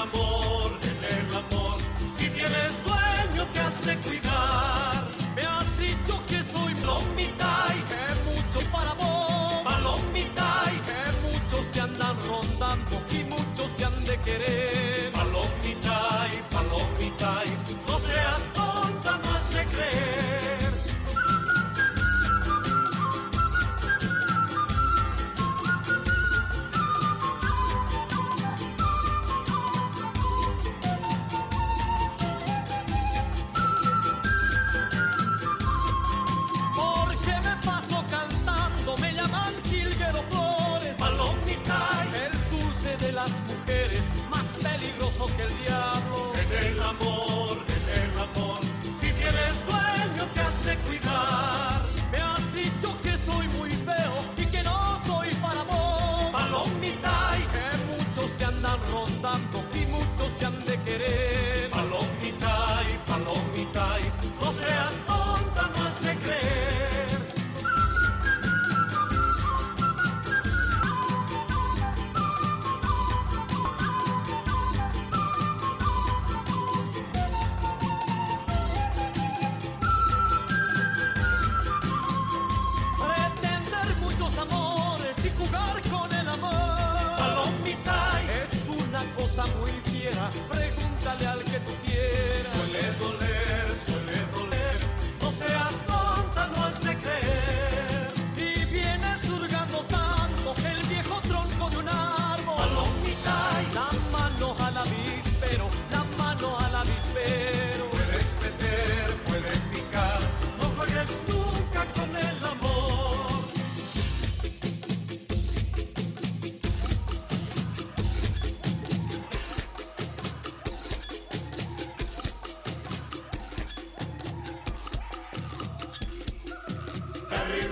amor, el amor, si tienes sueño te has de cuidar. Me has dicho que soy Palomitay, que mucho para vos. palomitay, Que muchos te andan rondando y muchos te han de querer. Las mujeres, más peligroso que el diablo. en el amor, en el amor, si tienes sueño te has de cuidar. Me has dicho que soy muy feo y que no soy para vos. Palomitay, Que muchos te andan rondando y muchos te han de querer. Cosa muy fiera,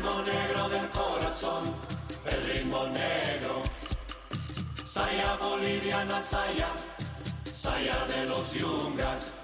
ritmo negro del corazón, el ritmo negro. Saya boliviana, saya, saya de los yungas.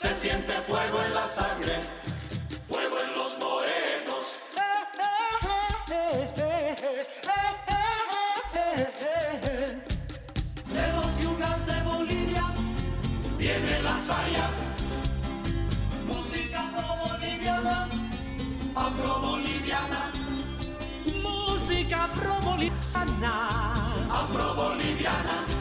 Se siente fuego en la sangre, fuego en los morenos. De los yungas de Bolivia viene la saya. Música afro-boliviana, afro-boliviana, Música afro-boliviana. afro-boliviana.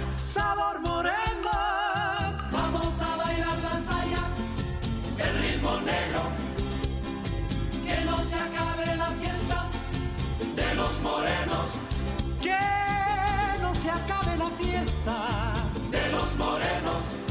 Los morenos, Que no se acabe la fiesta. de los morenos.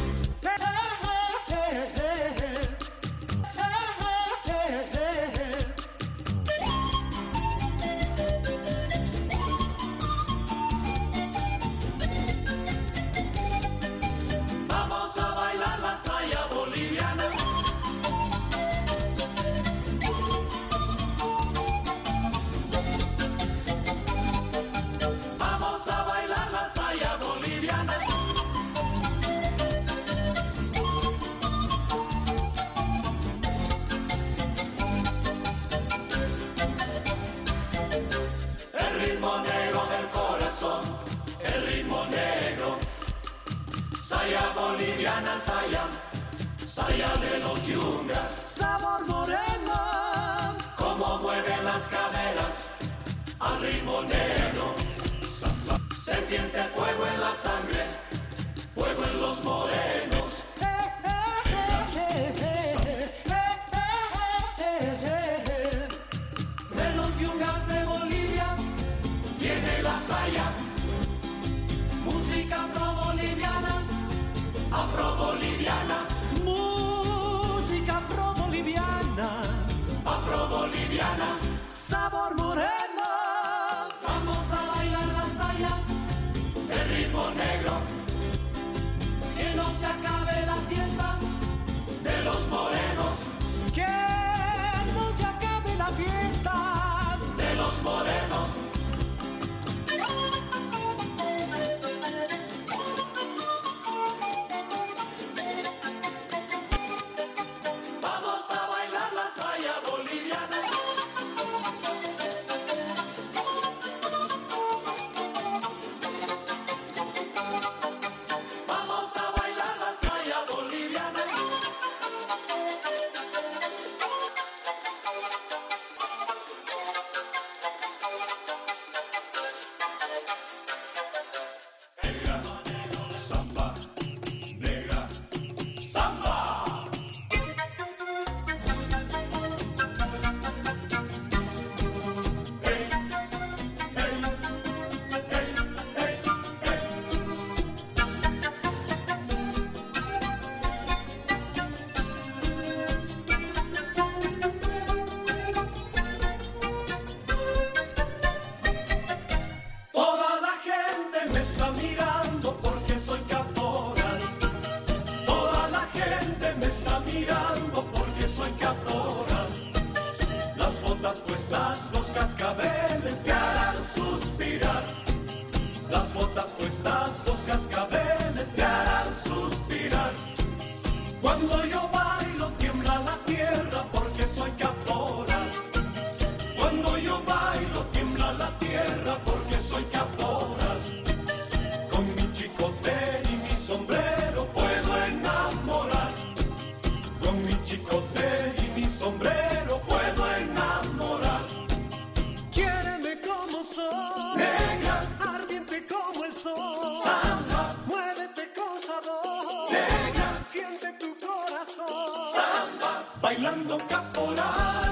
Bailando caporales,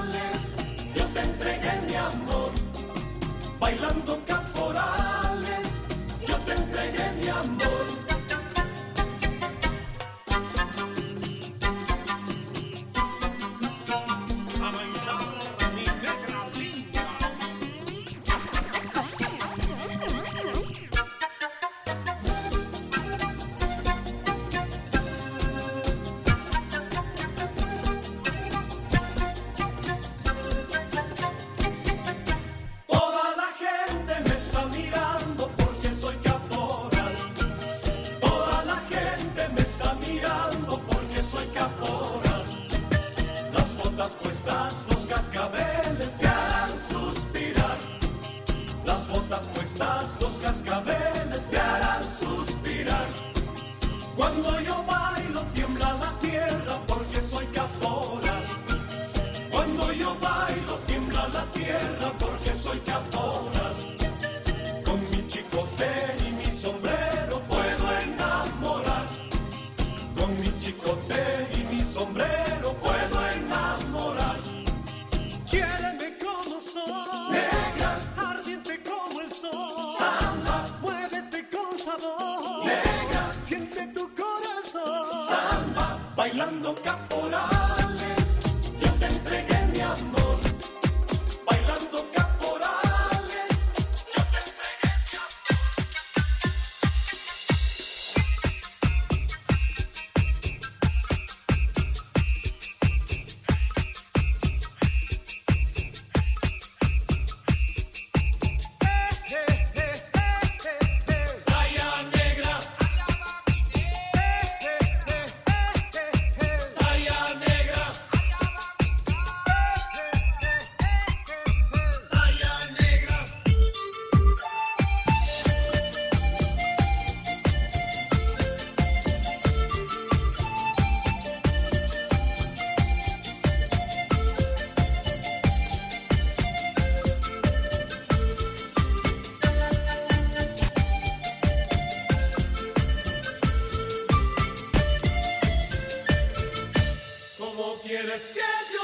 ¿Cómo quieres que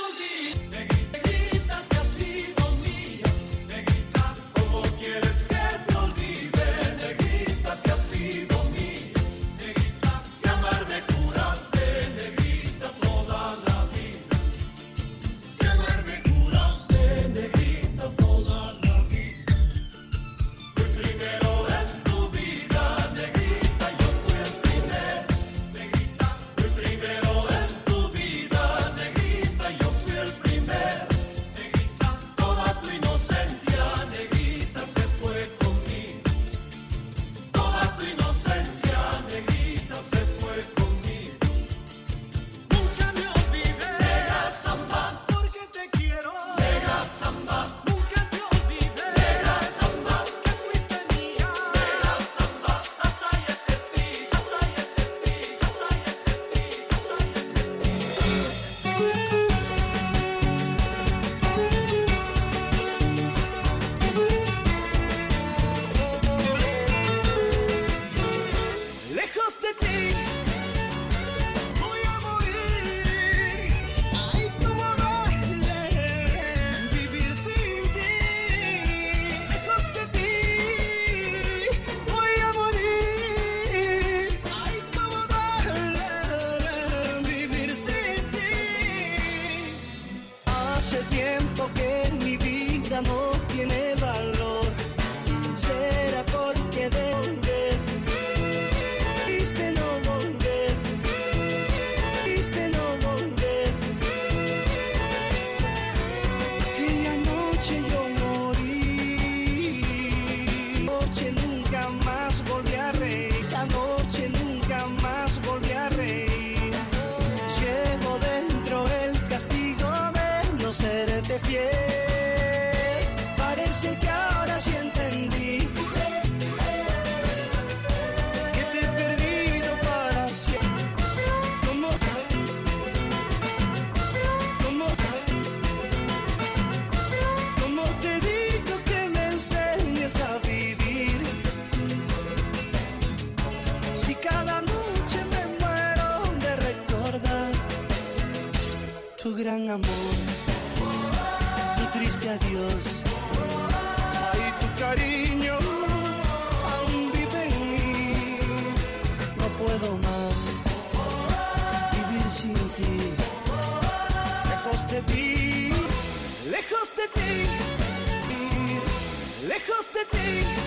yeah. Puedo más vivir sin ti. Lejos de ti, lejos de ti, lejos de ti.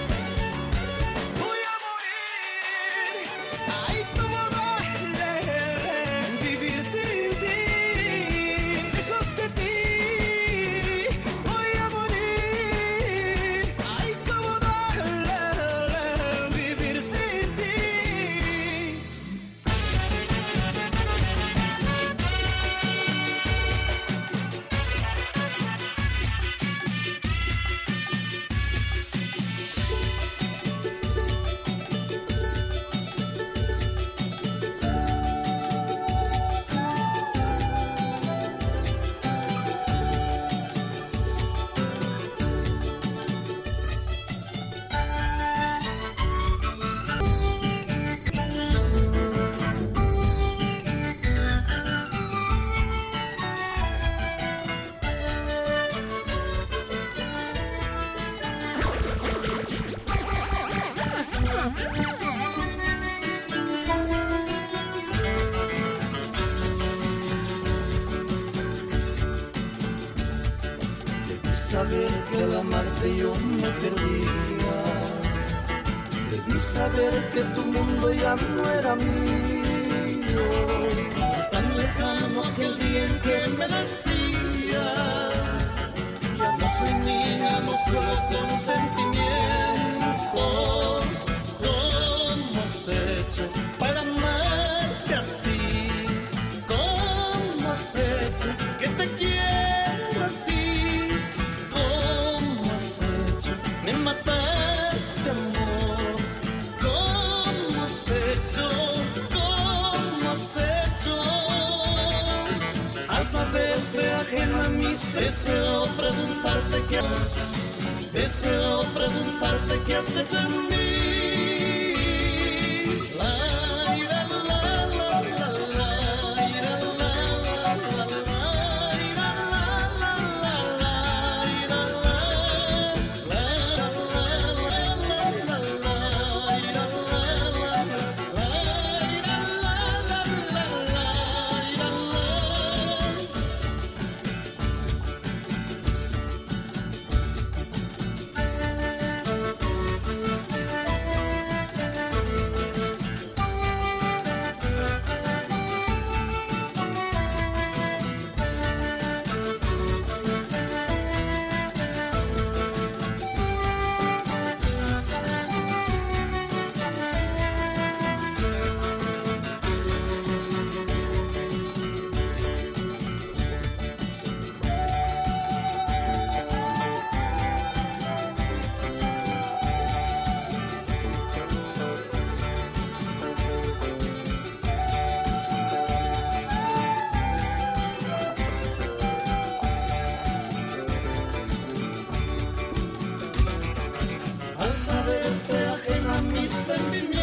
Saber que al amarte yo me perdía. Debí saber que tu mundo ya no era mío. Es tan lejano aquel día en que me decías Ya no soy niña, no juego con sentimientos ¿Cómo has hecho para amarte así? ¿Cómo has hecho que te quiero saberte ajena a mí deseo preguntarte qué haces. Deseo preguntarte qué haces en mí. La, sending me.